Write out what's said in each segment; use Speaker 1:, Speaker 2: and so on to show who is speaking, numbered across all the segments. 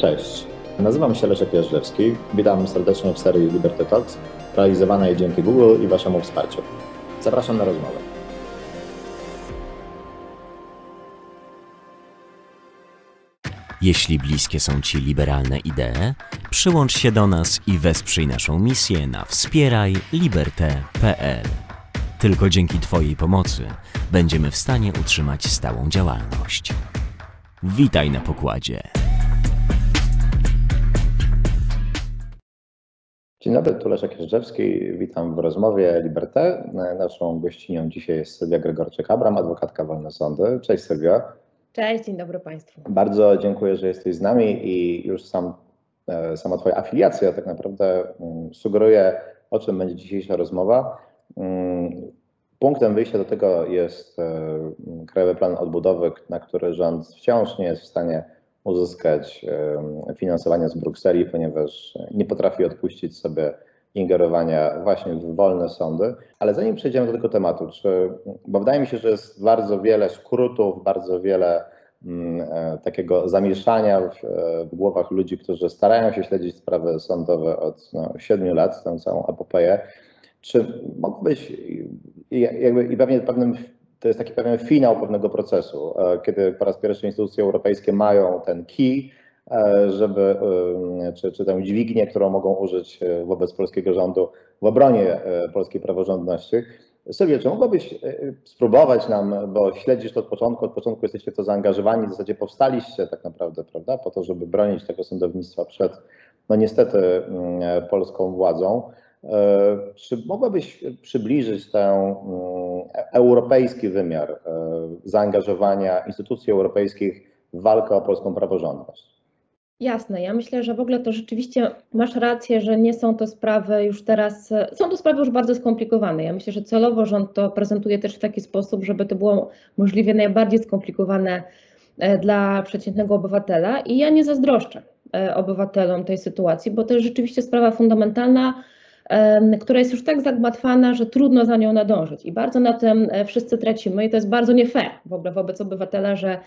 Speaker 1: Cześć, nazywam się Leszek Jażdżewski. Witam serdecznie w serii Liberty Talks, realizowanej dzięki Google i Waszemu wsparciu. Zapraszam na rozmowę.
Speaker 2: Jeśli bliskie są Ci liberalne idee, przyłącz się do nas i wesprzyj naszą misję na wspierajliberte.pl. Tylko dzięki Twojej pomocy będziemy w stanie utrzymać stałą działalność. Witaj na pokładzie.
Speaker 1: Dzień dobry, tu Leszek Jeżdżewski. Witam w rozmowie Liberté. Naszą gościnią dzisiaj jest Sylwia Gregorczyk-Abram, adwokatka Wolne Sądy. Cześć Sylwia.
Speaker 3: Cześć, dzień dobry Państwu.
Speaker 1: Bardzo dziękuję, że jesteś z nami i już sam, e, sama Twoja afiliacja tak naprawdę mm, sugeruje, o czym będzie dzisiejsza rozmowa. Mm, punktem wyjścia do tego jest e, Krajowy Plan Odbudowy, na który rząd wciąż nie jest w stanie uzyskać finansowania z Brukseli, ponieważ nie potrafi odpuścić sobie ingerowania właśnie w wolne sądy. Ale zanim przejdziemy do tego tematu, czy, bo wydaje mi się, że jest bardzo wiele skrótów, bardzo wiele mm, e, takiego zamieszania w, w, głowach ludzi, którzy starają się śledzić sprawy sądowe od no, 7 lat, tę całą epopeję. Czy mógłbyś, jakby, i pewnie pewnym to jest taki pewien finał pewnego procesu, e, kiedy po raz pierwszy instytucje europejskie mają ten key, e, żeby, e, czy, czy tę dźwignię, którą mogą użyć wobec polskiego rządu w obronie polskiej praworządności. Sylwia, czy mogłabyś spróbować nam, bo śledzisz to od początku, od początku jesteście to zaangażowani, w zasadzie powstaliście tak naprawdę, prawda, po to, żeby bronić tego sądownictwa przed, no niestety, mm, polską władzą. E, czy mogłabyś przybliżyć ten mm, europejski wymiar e, zaangażowania instytucji europejskich w walkę o polską praworządność?
Speaker 3: Jasne, ja myślę, że w ogóle to rzeczywiście masz rację, że nie są to sprawy już teraz, są to sprawy już bardzo skomplikowane. Ja myślę, że celowo rząd to prezentuje też w taki sposób, żeby to było możliwie najbardziej skomplikowane e, dla przeciętnego obywatela i ja nie zazdroszczę obywatelom tej sytuacji, bo to jest rzeczywiście sprawa fundamentalna, która jest już tak zagmatwana, że trudno za nią nadążyć i bardzo na tym e, wszyscy tracimy i to jest bardzo nie fair w ogóle wobec obywatela, że,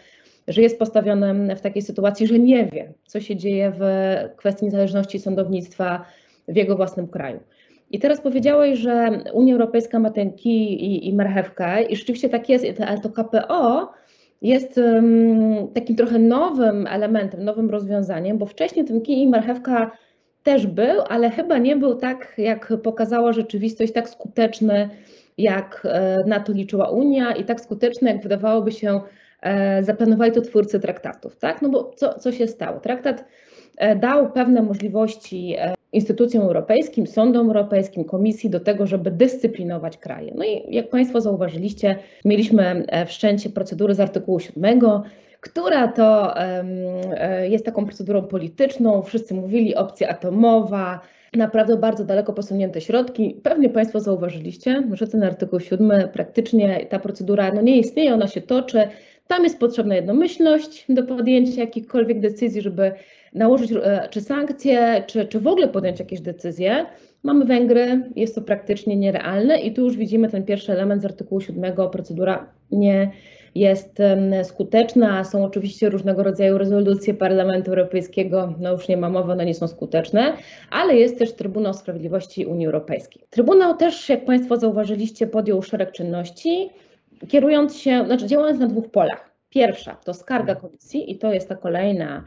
Speaker 3: że jest postawiony w takiej sytuacji, że nie wie, co się dzieje w kwestii niezależności sądownictwa w jego własnym kraju. I teraz powiedziałeś, że Unia Europejska ma ten kij i, i marchewkę i rzeczywiście tak jest, ale to KPO jest um, takim trochę nowym elementem, nowym rozwiązaniem, bo wcześniej ten kij i marchewka też był, ale chyba nie był tak, jak pokazała rzeczywistość, tak skuteczny, jak e, na to liczyła Unia i tak skuteczny, jak wydawałoby się, e, zaplanowali to twórcy traktatów. Tak? No bo co, co się stało? Traktat e, dał pewne możliwości instytucjom europejskim, sądom europejskim, komisji do tego, żeby dyscyplinować kraje. No i jak Państwo zauważyliście, mieliśmy wszczęcie procedury z artykułu 7 która to e, jest taką procedurą polityczną. Wszyscy mówili opcja atomowa, naprawdę bardzo daleko posunięte środki. Pewnie Państwo zauważyliście, że ten artykuł 7 praktycznie ta procedura no nie istnieje, ona się toczy. Tam jest potrzebna jednomyślność do podjęcia jakichkolwiek decyzji, żeby nałożyć e, czy sankcje, czy, czy w ogóle podjąć jakieś decyzje. Mamy Węgry, jest to praktycznie nierealne i tu już widzimy ten pierwszy element z artykułu 7, procedura nie jest skuteczna. Są oczywiście różnego rodzaju rezolucje Parlamentu Europejskiego, no już nie ma mowy, one nie są skuteczne, ale jest też Trybunał Sprawiedliwości Unii Europejskiej. Trybunał też, jak Państwo zauważyliście, podjął szereg czynności, kierując się, znaczy działając na dwóch polach. Pierwsza to skarga komisji i to jest ta kolejna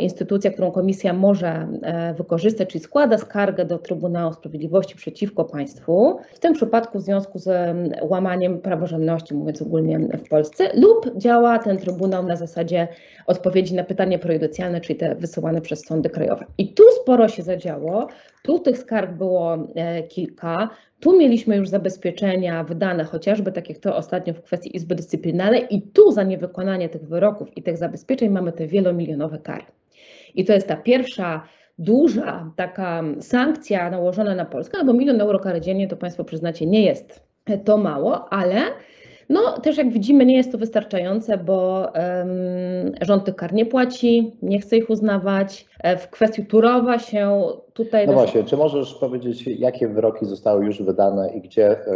Speaker 3: instytucja, którą komisja może e, wykorzystać, czyli składa skargę do Trybunału Sprawiedliwości przeciwko państwu, w tym przypadku w związku z łamaniem praworządności, mówiąc ogólnie w Polsce, lub działa ten Trybunał na zasadzie odpowiedzi na pytania prejudycjalne, czyli te wysyłane przez sądy krajowe. I tu sporo się zadziało, tu tych skarg było e, kilka, tu mieliśmy już zabezpieczenia wydane, chociażby tak jak to ostatnio w kwestii Izby Dyscyplinarnej, i tu za niewykonanie tych wyroków i tych zabezpieczeń mamy te wielomilionowe kary. I to jest ta pierwsza duża taka sankcja nałożona na Polskę, no bo milion euro kary dziennie, to Państwo przyznacie, nie jest to mało, ale No, też jak widzimy, nie jest to wystarczające, bo um, rząd tych kar nie płaci, nie chce ich uznawać. E, w kwestii Turowa się tutaj.
Speaker 1: No właśnie, czy możesz powiedzieć, jakie wyroki zostały już wydane i gdzie e,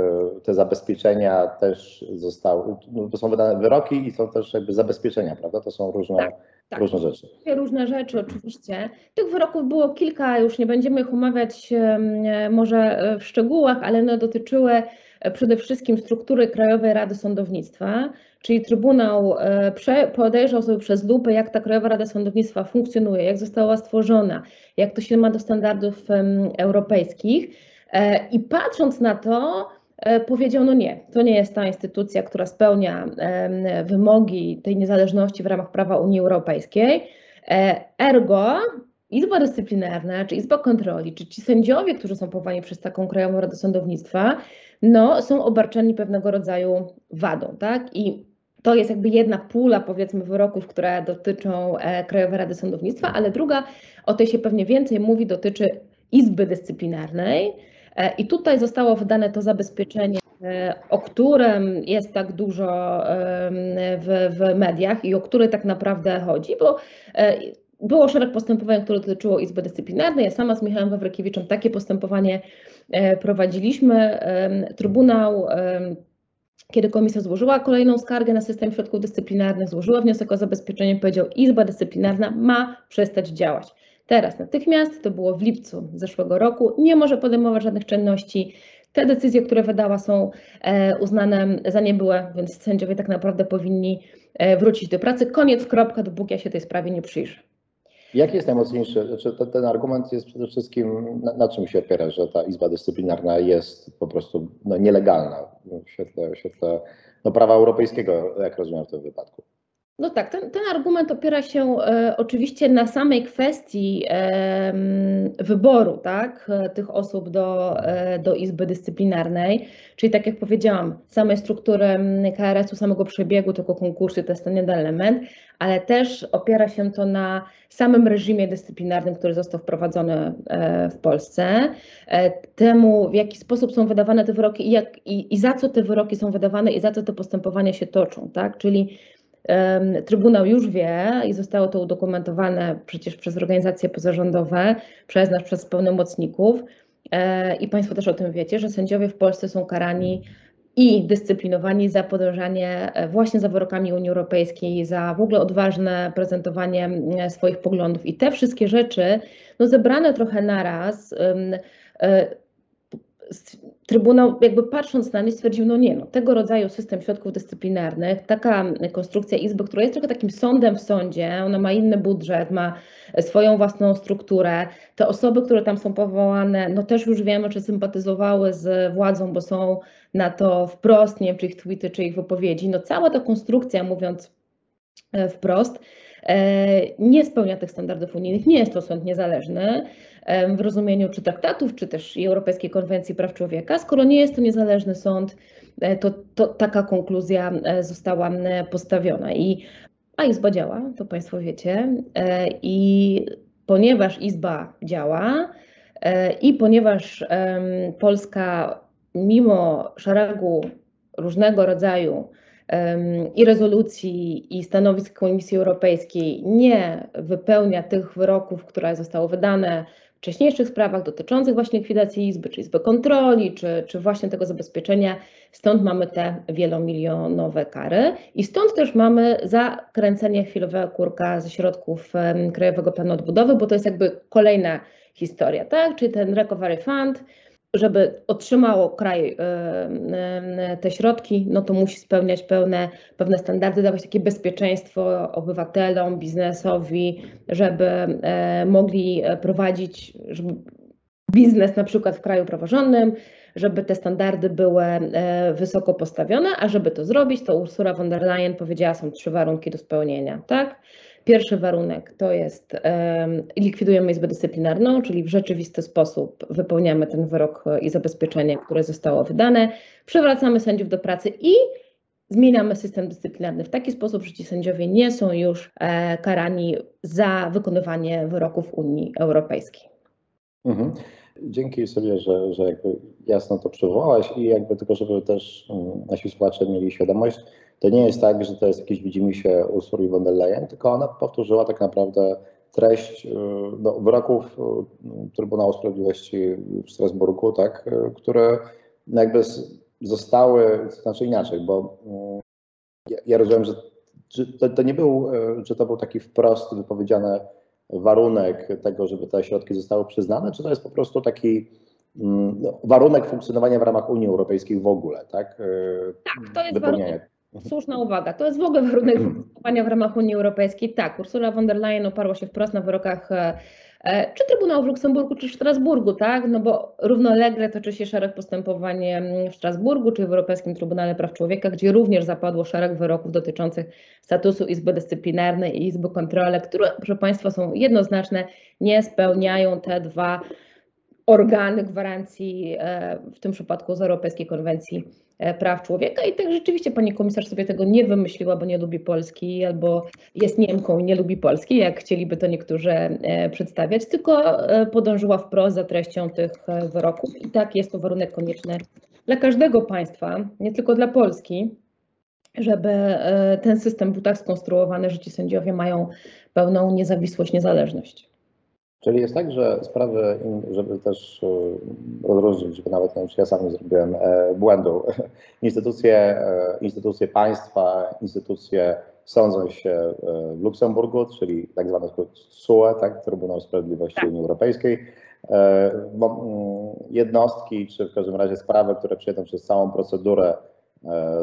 Speaker 1: te zabezpieczenia też zostały? No, to są wydane wyroki i są też jakby zabezpieczenia, prawda? To są różne. Tak. Tak. Różne rzeczy.
Speaker 3: Różne rzeczy, oczywiście. Tych wyroków było kilka, już nie będziemy ich omawiać może w szczegółach, ale one dotyczyły przede wszystkim struktury Krajowej Rady Sądownictwa, czyli Trybunał e, podejrzał sobie przez lupę, jak ta Krajowa Rada Sądownictwa funkcjonuje, jak została stworzona, jak to się ma do standardów europejskich. E, I patrząc na to, powiedział: No nie, to nie jest ta instytucja, która spełnia wymogi tej niezależności w ramach prawa Unii Europejskiej. Ergo Izba Dyscyplinarna, czy Izba Kontroli, czy ci sędziowie, którzy są powołani przez taką Krajową Radę Sądownictwa, no, są obarczeni pewnego rodzaju wadą, tak? I to jest jakby jedna pula, powiedzmy, wyroków, które dotyczą e, Krajowej Rady Sądownictwa, ale druga, o tej się pewnie więcej mówi, dotyczy Izby Dyscyplinarnej. E, I tutaj zostało wydane to zabezpieczenie, e, o którym jest tak dużo w, w mediach i o które tak naprawdę chodzi, bo było szereg postępowań, które dotyczyło Izby Dyscyplinarnej. Ja sama z Michałem Wawrykiewiczem takie postępowanie e, prowadziliśmy. Trybunał, kiedy komisja złożyła kolejną skargę na system środków dyscyplinarnych, złożyła wniosek o zabezpieczenie, powiedział, Izba Dyscyplinarna ma przestać działać. Teraz natychmiast, to było w lipcu zeszłego roku, nie może podejmować żadnych czynności. Te decyzje, które wydała, są e, uznane za niebyłe, więc sędziowie tak naprawdę powinni e, wrócić do pracy. Koniec, kropka, dopóki ja się tej sprawie nie przyjrzę.
Speaker 1: Jaki jest najmocniejszy? Znaczy, ten, ten argument jest przede wszystkim, na, na, czym się opiera, że ta Izba Dyscyplinarna jest po prostu no, nielegalna w świetle, w świetle no, prawa europejskiego, jak rozumiem w tym wypadku.
Speaker 3: No tak, ten, ten argument opiera się e, oczywiście na samej kwestii e, wyboru tak, tych osób do, e, do Izby Dyscyplinarnej, czyli tak jak powiedziałam, samej struktury KRS-u, samego przebiegu tego konkursu to jest ten jeden element, ale też opiera się to na samym reżimie dyscyplinarnym, który został wprowadzony e, w Polsce, e, temu w jaki sposób są wydawane te wyroki i, jak, i, i za co te wyroki są wydawane i za co te postępowania się toczą, tak, czyli Trybunał już wie i zostało to udokumentowane przecież przez organizacje pozarządowe, przez nas, przez pełnomocników. E, i Państwo też o tym wiecie, że sędziowie w Polsce są karani i dyscyplinowani za podążanie e, właśnie za wyrokami Unii Europejskiej, za w ogóle odważne prezentowanie swoich poglądów. I te wszystkie rzeczy, no zebrane trochę naraz, e, Trybunał, jakby patrząc na nie, stwierdził, no nie, no, tego rodzaju system środków dyscyplinarnych, taka konstrukcja Izby, która jest trochę takim sądem w sądzie, ona ma inny budżet, ma swoją własną strukturę. Te osoby, które tam są powołane, no też już wiemy, czy sympatyzowały z władzą, bo są na to wprost, nie wiem, czy ich tweety, czy ich wypowiedzi. No cała ta konstrukcja, mówiąc e, wprost, nie spełnia tych standardów unijnych, nie jest to sąd niezależny w rozumieniu czy traktatów, czy też Europejskiej Konwencji Praw Człowieka. Skoro nie jest to niezależny sąd, e, to, to taka konkluzja została postawiona. I a Izba działa, to Państwo wiecie. I ponieważ Izba działa i ponieważ Polska mimo szeregu różnego rodzaju i rezolucji, i stanowisk Komisji Europejskiej nie wypełnia tych wyroków, które zostały wydane w wcześniejszych sprawach dotyczących właśnie likwidacji Izby, czy Izby Kontroli, czy, czy właśnie tego zabezpieczenia. Stąd mamy te wielomilionowe kary i stąd też mamy zakręcenie chwilowego kurka ze środków Krajowego Planu Odbudowy, bo to jest jakby kolejna historia, tak? Czyli ten Recovery Fund, żeby otrzymało kraj te środki, no to musi spełniać pełne, pewne standardy, dawać takie bezpieczeństwo obywatelom, biznesowi, żeby e, mogli prowadzić żeby biznes na przykład w kraju praworządnym, żeby te standardy były e, wysoko postawione, a żeby to zrobić, to Ursula von der Leyen powiedziała, są trzy warunki do spełnienia, tak? Pierwszy warunek to jest likwidujemy Izbę Dyscyplinarną, czyli w rzeczywisty sposób wypełniamy ten wyrok i zabezpieczenie, które zostało wydane, przywracamy sędziów do pracy i zmieniamy system dyscyplinarny w taki sposób, że ci sędziowie nie są już e, karani za wykonywanie wyroków Unii Europejskiej.
Speaker 1: Mhm. Dzięki sobie, że, że jakby jasno to przywołałaś i jakby tylko, żeby też mm, nasi słuchacze mieli świadomość, to nie jest tak, że to jest jakieś widzimisię Ursuli von der Leyen, tylko ona powtórzyła tak naprawdę treść y, no, wyroków y, Trybunału Sprawiedliwości w Strasburgu, tak, y, które jakby zostały, znaczy inaczej, bo ja, ja rozumiem, że to, to nie był, że to był taki wprost wypowiedziany warunek tego, żeby te środki zostały przyznane, czy to jest po prostu taki mm, no, warunek funkcjonowania w ramach Unii Europejskiej w ogóle, tak?
Speaker 3: Tak, to jest warunek. Słuszna uwaga. To jest w ogóle warunek w ramach Unii Europejskiej. Tak, Ursula von der Leyen oparła się wprost na wyrokach e, e, czy Trybunału w Luksemburgu, czy w Strasburgu, tak? No bo równolegle toczy się szereg postępowań w Strasburgu, czy w Europejskim Trybunale Praw Człowieka, gdzie również zapadło szereg wyroków dotyczących statusu Izby Dyscyplinarnej i Izby Kontroli, które, proszę Państwa, są jednoznaczne, nie spełniają te dwa organy gwarancji, e, w tym przypadku z Europejskiej Konwencji E, praw człowieka i tak rzeczywiście pani komisarz sobie tego nie wymyśliła, bo nie lubi Polski albo jest Niemką i nie lubi Polski, jak chcieliby to niektórzy e, przedstawiać, tylko podążyła wprost za treścią tych wyroków i tak jest to warunek konieczny dla każdego państwa, nie tylko dla Polski, żeby ten system był tak skonstruowany, że ci sędziowie mają pełną niezawisłość, niezależność.
Speaker 1: Czyli jest tak, że sprawy, żeby też e, rozróżnić, żeby nawet nie wiem, czy ja sam zrobiłem e, błędu, instytucje, e, instytucje państwa, instytucje sądzą się w Luksemburgu, czyli tak zwane SUE, tak, Trybunał Sprawiedliwości tak. Unii Europejskiej. Jednostki, czy w każdym razie sprawy, które przejdą przez całą procedurę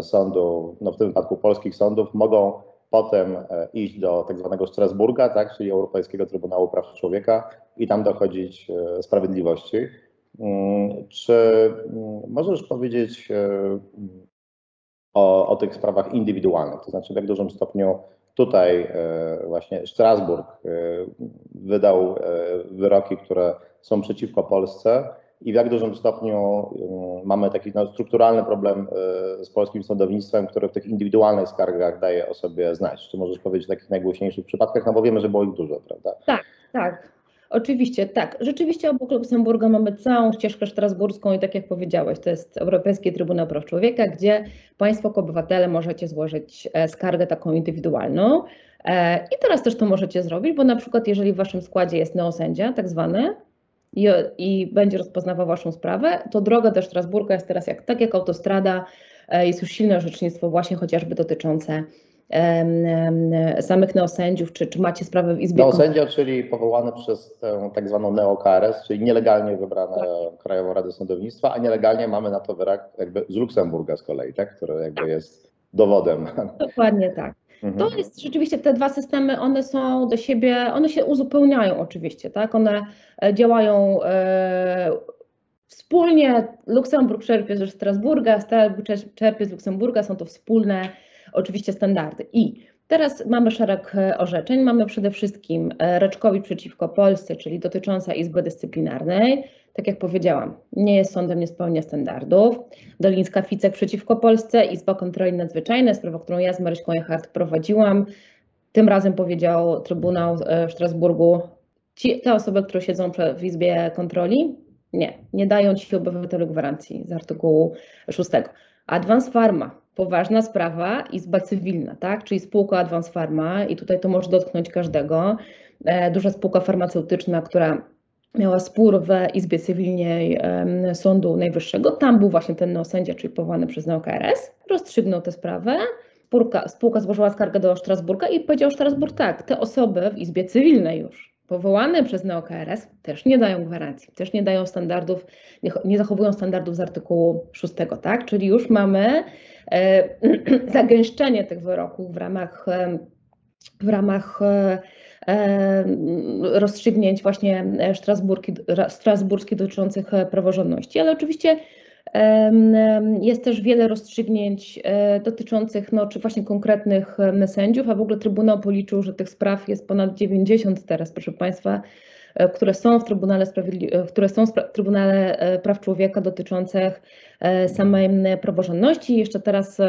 Speaker 1: sądu, no w tym wypadku polskich sądów, mogą potem e, iść do tak zwanego Strasburga, tak, czyli Europejskiego Trybunału Praw Człowieka i tam dochodzić e, sprawiedliwości. Mm, czy mm, możesz powiedzieć e, o, o tych sprawach indywidualnych, to znaczy w jak dużym stopniu tutaj właśnie Strasburg wydał wyroki, które są przeciwko Polsce, i w jak dużym stopniu y, mamy taki no, strukturalny problem y, z polskim sądownictwem, który w tych indywidualnych skargach daje o sobie znać. Czy możesz powiedzieć o takich najgłośniejszych przypadkach? No bo wiemy, że było ich dużo, prawda?
Speaker 3: Tak, tak. Oczywiście, tak. Rzeczywiście obok Luksemburga mamy całą ścieżkę strasburską i tak jak powiedziałeś, to jest Europejski Trybunał Praw Człowieka, gdzie Państwo jako obywatele możecie złożyć e, skargę taką indywidualną. E, I teraz też to możecie zrobić, bo na przykład jeżeli w Waszym składzie jest neosędzia, tak zwany, i, i będzie rozpoznawał Waszą sprawę, to droga do Strasburga jest teraz jak, tak jak autostrada, e, jest już silne orzecznictwo właśnie chociażby dotyczące samych neosędziów, czy, czy macie sprawę w Izbie
Speaker 1: Neosędzia, czyli powołany przez tę tak zwaną neokRS, czyli nielegalnie wybrane tak. Krajową Radę Sądownictwa, a nielegalnie mamy na to wyrak jakby z Luksemburga z kolei, tak? który jakby jest dowodem.
Speaker 3: Dokładnie tak. Mhm. To jest rzeczywiście te dwa systemy, one są do siebie, one się uzupełniają oczywiście, tak? One e, działają e, wspólnie. Luksemburg czerpie ze Strasburga, Strasburg czerpie z Luksemburga, są to wspólne oczywiście standardy. I Teraz mamy szereg e, orzeczeń. Mamy przede wszystkim Reczkowicz przeciwko Polsce, czyli dotycząca Izby Dyscyplinarnej tak jak powiedziałam, nie jest sądem, nie spełnia standardów. Dolińska Ficek przeciwko Polsce, Izba Kontroli Nadzwyczajnej, sprawa, którą ja z Maryśką Jachart prowadziłam. Tym razem powiedział Trybunał e, w Strasburgu, ci, te osoby, które siedzą w Izbie Kontroli, nie, nie dają ci obywatelu gwarancji z artykułu 6. Advance Pharma, poważna sprawa, Izba Cywilna, tak? czyli spółka Advance Pharma i tutaj to może dotknąć każdego. E, duża spółka farmaceutyczna, która miała spór w Izbie Cywilnej Sądu Najwyższego. Tam był właśnie ten neosędzia, czyli powołany przez NeoKRS. Rozstrzygnął tę sprawę. Spółka, spółka złożyła skargę do Strasburga i powiedział Strasburg tak, te osoby w Izbie Cywilnej już powołane przez NeoKRS też nie dają gwarancji, też nie dają standardów, nie, nie zachowują standardów z artykułu 6, tak? Czyli już mamy e, zagęszczenie tych wyroków w ramach, w ramach e, rozstrzygnięć właśnie strasburskich dotyczących e, praworządności, ale oczywiście jest też wiele rozstrzygnięć e, dotyczących no, czy właśnie konkretnych sędziów, a w ogóle Trybunał policzył, że tych spraw jest ponad 90 teraz, proszę Państwa, e, które są w Trybunale, które są w Trybunale Praw Człowieka dotyczących samej praworządności. Jeszcze teraz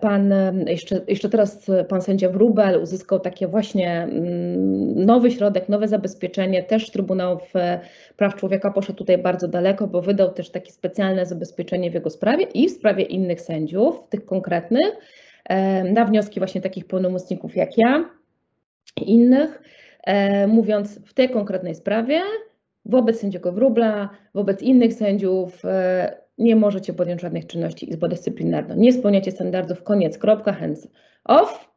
Speaker 3: Pan, jeszcze, jeszcze teraz pan sędzia Wrubel uzyskał takie właśnie mm, nowy środek, nowe zabezpieczenie. Też Trybunał Praw Człowieka poszedł tutaj bardzo daleko, bo wydał też takie specjalne zabezpieczenie w jego sprawie i w sprawie innych sędziów, tych konkretnych, na wnioski właśnie takich pełnomocników jak ja i innych, mówiąc w tej konkretnej sprawie wobec sędziego Wróbla, wobec innych sędziów nie możecie podjąć żadnych czynności Izbo Dyscyplinarną. Nie spełniacie standardów, koniec, kropka, hands off.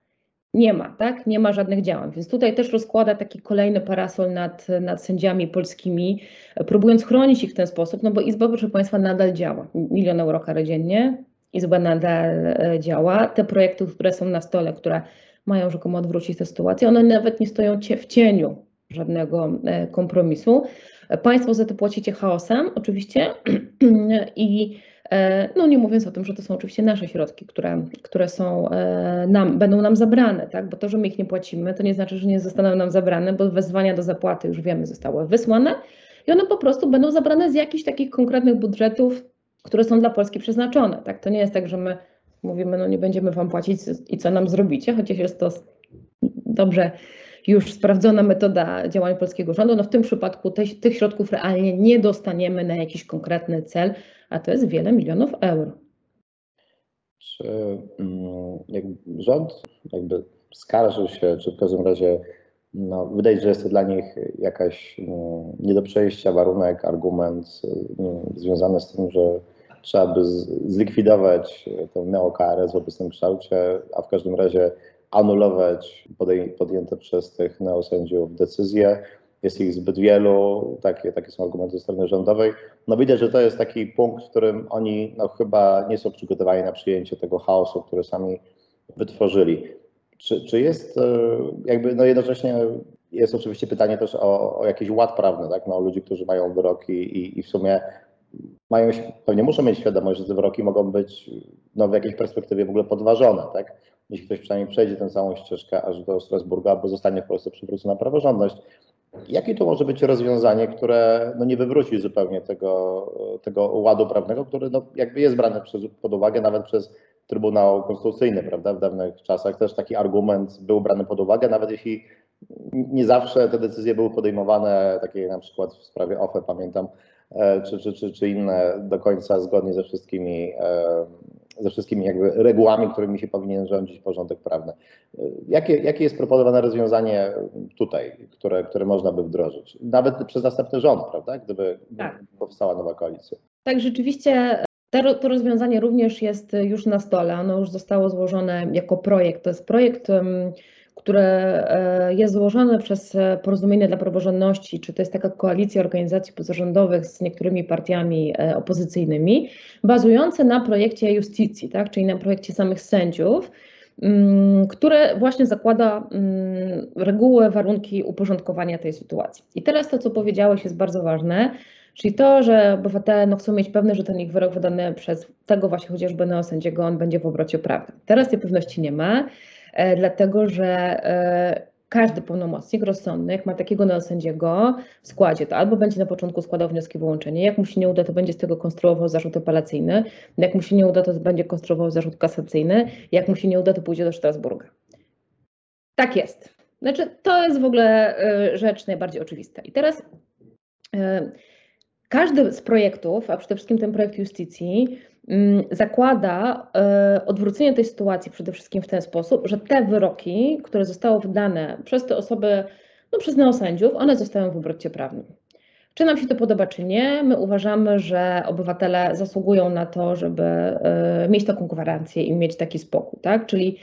Speaker 3: Nie ma, tak? Nie ma żadnych działań. Więc tutaj też rozkłada taki kolejny parasol nad, nad sędziami polskimi, próbując chronić ich w ten sposób, no bo Izba, proszę Państwa, nadal działa. Milion euro kary dziennie, Izba nadal e, działa. Te projekty, które są na stole, które mają rzekomo odwrócić tę sytuację, one nawet nie stoją w cieniu żadnego e, kompromisu. Państwo za to płacicie chaosem, oczywiście, i e, no nie mówiąc o tym, że to są oczywiście nasze środki, które, które są e, nam, będą nam zabrane, tak? bo to, że my ich nie płacimy, to nie znaczy, że nie zostaną nam zabrane, bo wezwania do zapłaty już wiemy zostały wysłane i one po prostu będą zabrane z jakichś takich konkretnych budżetów, które są dla Polski przeznaczone. Tak? To nie jest tak, że my mówimy, no nie będziemy wam płacić i co nam zrobicie, chociaż jest to dobrze już sprawdzona metoda działania polskiego rządu, no w tym przypadku te, tych środków realnie nie dostaniemy na jakiś konkretny cel, a to jest wiele milionów euro.
Speaker 1: Czy mm, jakby rząd jakby skarżył się, czy w każdym razie no, wydaje się, że jest to dla nich jakaś mm, nie do przejścia warunek, argument mm, związany z tym, że trzeba by zlikwidować tę neo-KRS w obecnym kształcie, a w każdym razie anulować podjęte przez tych neosędziów decyzje. Jest ich zbyt wielu, takie, takie są argumenty ze strony rządowej. No widać, że to jest taki punkt, w którym oni no, chyba nie są przygotowani na przyjęcie tego chaosu, który sami wytworzyli. Czy, czy jest e, jakby, no jednocześnie jest oczywiście pytanie też o, o jakiś ład prawny, tak? no, o ludzi, którzy mają wyroki i, i w sumie mają, pewnie muszą mieć świadomość, że te wyroki mogą być no, w jakiejś perspektywie w ogóle podważone, tak? Jeśli ktoś przynajmniej przejdzie tę całą ścieżkę aż do Strasburga, albo zostanie w Polsce przywrócona praworządność. Jakie to może być rozwiązanie, które no nie wywróci zupełnie tego, tego ładu prawnego, który no jakby jest brany przez, pod uwagę nawet przez Trybunał Konstytucyjny, prawda? W dawnych czasach też taki argument był brany pod uwagę, nawet jeśli nie zawsze te decyzje były podejmowane, takie na przykład w sprawie OFE, pamiętam, e, czy, czy, czy, czy inne do końca zgodnie ze wszystkimi e, ze wszystkimi jakby regułami, którymi się powinien rządzić porządek prawny. Jakie, jakie jest proponowane rozwiązanie tutaj, które, które można by wdrożyć? Nawet przez następny rząd, prawda? Gdyby tak. powstała nowa koalicja.
Speaker 3: Tak, rzeczywiście to, rozwiązanie również jest już na stole. Ono już zostało złożone jako projekt. To jest projekt które e, jest złożone przez Porozumienie dla Praworządności, czy to jest taka koalicja organizacji pozarządowych z niektórymi partiami e, opozycyjnymi, bazujące na projekcie Justicji, tak, czyli na projekcie samych sędziów, mm, które właśnie zakłada mm, reguły, warunki uporządkowania tej sytuacji. I teraz to, co powiedziałeś, jest bardzo ważne, czyli to, że obywatele no, chcą mieć pewność, że ten ich wyrok wydany przez tego właśnie chociażby neosędziego, on będzie w obrocie prawnym. Teraz tej pewności nie ma. E, dlatego że e, każdy pełnomocnik rozsądny, jak ma takiego neosędziego w składzie, to albo będzie na początku składał wnioski wyłączenie, jak mu się nie uda, to będzie z tego konstruował zarzut apelacyjny, jak mu się nie uda, to będzie konstruował zarzut kasacyjny, jak mu się nie uda, to pójdzie do Strasburga. Tak jest. Znaczy, to jest w ogóle e, rzecz najbardziej oczywista. I teraz każdy z projektów, a przede wszystkim ten projekt Justicji, zakłada e, odwrócenie tej sytuacji przede wszystkim w ten sposób, że te wyroki, które zostały wydane przez te osoby, no przez neosędziów, one zostają w obrocie prawnym. Czy nam się to podoba, czy nie, my uważamy, że obywatele zasługują na to, żeby e, mieć taką gwarancję i mieć taki spokój, tak? Czyli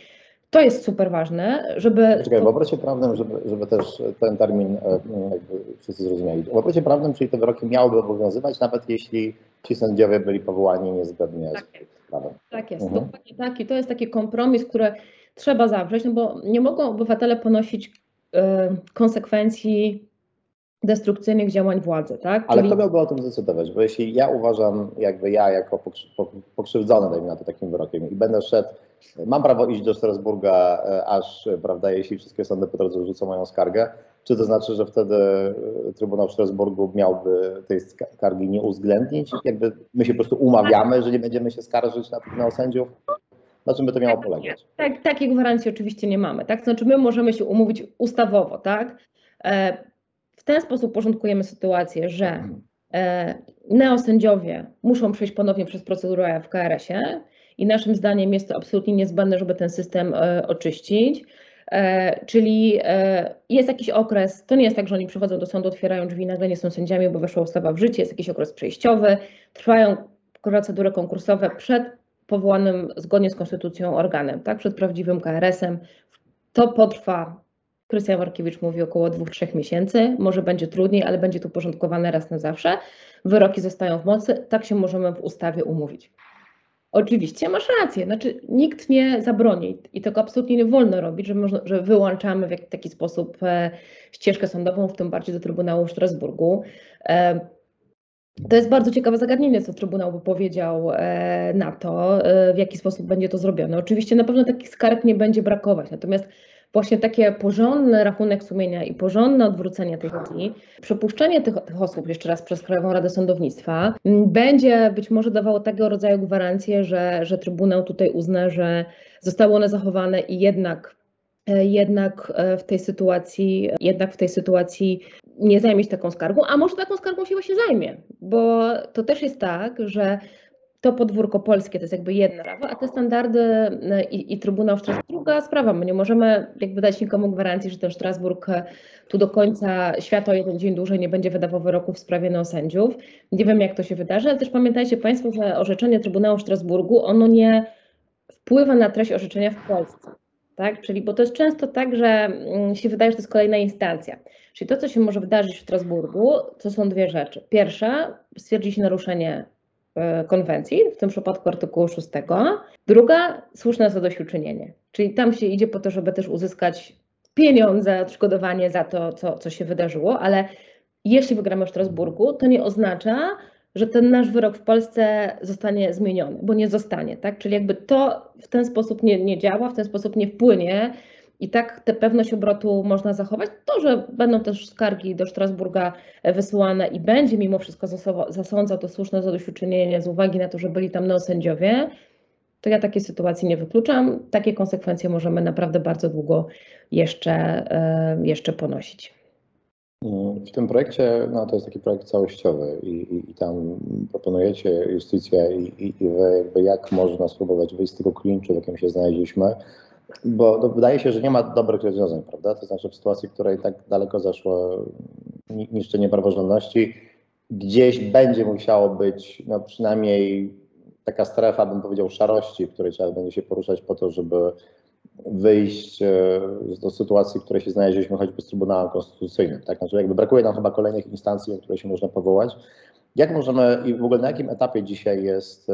Speaker 3: to jest super ważne, żeby.
Speaker 1: Czekaj, w obrocie prawnym, żeby, żeby też ten termin e, jakby wszyscy zrozumieli. W obrocie prawnym, czyli te wyroki miałyby obowiązywać, nawet jeśli ci sędziowie byli powołani niezgodnie tak z prawem.
Speaker 3: Tak jest, mhm. dokładnie tak. I to jest taki kompromis, który trzeba zawrzeć, no bo nie mogą obywatele ponosić y, konsekwencji destrukcyjnych działań władzy, tak?
Speaker 1: Ale Czyli... kto miałby o tym zdecydować? Bo jeśli ja uważam, jakby ja jako pokrzywdzony, dajmy na to takim wyrokiem i będę szedł, mam prawo iść do Strasburga, e, aż, prawda, jeśli wszystkie sądy po drodze rzucą moją skargę, czy to znaczy, że wtedy e, Trybunał Strasburgu miałby tej skargi nie uwzględnić? Jakby my się po prostu umawiamy, że nie będziemy się skarżyć na tych neosędziów? na czym by to miało polegać?
Speaker 3: Tak, takiej gwarancji oczywiście nie mamy, tak? Znaczy my możemy się umówić ustawowo, tak? E, w ten sposób porządkujemy sytuację, że e, neosędziowie muszą przejść ponownie przez procedurę w KRS-ie i naszym zdaniem jest to absolutnie niezbędne, żeby ten system oczyścić. Czyli jest jakiś okres, to nie jest tak, że oni przychodzą do sądu, otwierają drzwi i nagle nie są sędziami, bo weszła ustawa w życie, jest jakiś okres przejściowy, trwają procedury konkursowe przed powołanym zgodnie z konstytucją organem, tak, przed prawdziwym KRS-em. To potrwa, Krystian Markiewicz mówi około 2-3 miesięcy, może będzie trudniej, ale będzie to porządkowane raz na zawsze. Wyroki zostają w mocy, tak się możemy w ustawie umówić. Oczywiście masz rację, znaczy nikt nie zabroni i tego absolutnie nie wolno robić, że, można, że wyłączamy w taki sposób e, ścieżkę sądową, w tym bardziej do Trybunału w Strasburgu. E, to jest bardzo ciekawe zagadnienie, co Trybunał by powiedział e, na to, w jaki sposób będzie to zrobione. Oczywiście na pewno takich skarg nie będzie brakować, natomiast właśnie takie porządny rachunek sumienia i porządne odwrócenie tych ludzi, przepuszczenie tych, tych osób jeszcze raz przez Krajową Radę Sądownictwa będzie być może dawało tego rodzaju gwarancję, że, że Trybunał tutaj uzna, że zostały one zachowane i jednak E, jednak e, w tej sytuacji, jednak w tej sytuacji nie zajmie się taką skargą, a może taką skargą się właśnie zajmie, bo to też jest tak, że to podwórko polskie to jest jakby jedno prawo, a te standardy e, i, i Trybunał Strasburg druga sprawa. My nie możemy jakby dać nikomu gwarancji, że ten Strasburg tu do końca świata o jeden dzień dłużej nie będzie wydawał wyroków w sprawie neosędziów. Nie wiem jak to się wydarzy, ale też pamiętajcie Państwo, że orzeczenie Trybunału Strasburgu ono nie wpływa na treść orzeczenia w Polsce tak? Czyli, bo to jest często tak, że mm, się wydaje, że to jest kolejna instancja. Czyli to, co się może wydarzyć w Strasburgu, to są dwie rzeczy. Pierwsza, stwierdzi się naruszenie e, konwencji, w tym przypadku artykułu 6. Druga, słuszne zadośćuczynienie. Czyli tam się idzie po to, żeby też uzyskać pieniądze, odszkodowanie za to, co, co się wydarzyło, ale jeśli wygramy w Strasburgu, to nie oznacza, że ten nasz wyrok w Polsce zostanie zmieniony, bo nie zostanie, tak? Czyli jakby to w ten sposób nie, nie działa, w ten sposób nie wpłynie i tak tę pewność obrotu można zachować. To, że będą też skargi do Strasburga wysyłane i będzie mimo wszystko zasądzał to słuszne zadośćuczynienie z uwagi na to, że byli tam neosędziowie, to ja takiej sytuacji nie wykluczam. Takie konsekwencje możemy naprawdę bardzo długo jeszcze, e, jeszcze ponosić.
Speaker 1: W tym projekcie, no to jest taki projekt całościowy i, i, i tam proponujecie justicję i, i, i jakby jak można spróbować wyjść z tego klinczu, w jakim się znaleźliśmy, bo wydaje się, że nie ma dobrych rozwiązań, prawda? To znaczy w sytuacji, w której tak daleko zaszło niszczenie praworządności, gdzieś będzie musiało być no przynajmniej taka strefa, bym powiedział, szarości, w której trzeba będzie się poruszać po to, żeby wyjść e, do sytuacji, w której się znaleźliśmy choćby z Trybunałem Konstytucyjnym. Tak? Znaczy jakby brakuje nam chyba kolejnych instancji, na które się można powołać. Jak możemy i w ogóle na jakim etapie dzisiaj jest,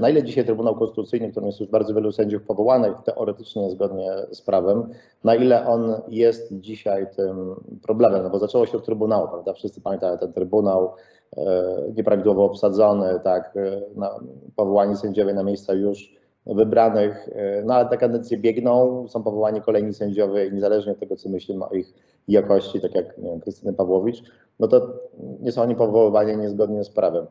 Speaker 1: na ile dzisiaj Trybunał Konstytucyjny, którym jest już bardzo wielu sędziów powołanych teoretycznie zgodnie z prawem, na ile on jest dzisiaj tym problemem, no bo zaczęło się od Trybunału, prawda? Wszyscy pamiętają ten Trybunał e, nieprawidłowo obsadzony, tak, e, na, powołani sędziowie na miejsca już wybranych, e, no ale te kadencje biegną, są powołani kolejni sędziowie i niezależnie od tego, co myślimy o ich jakości, tak jak nie wiem, Krystyny Pawłowicz, no to nie są oni powoływani niezgodnie z prawem.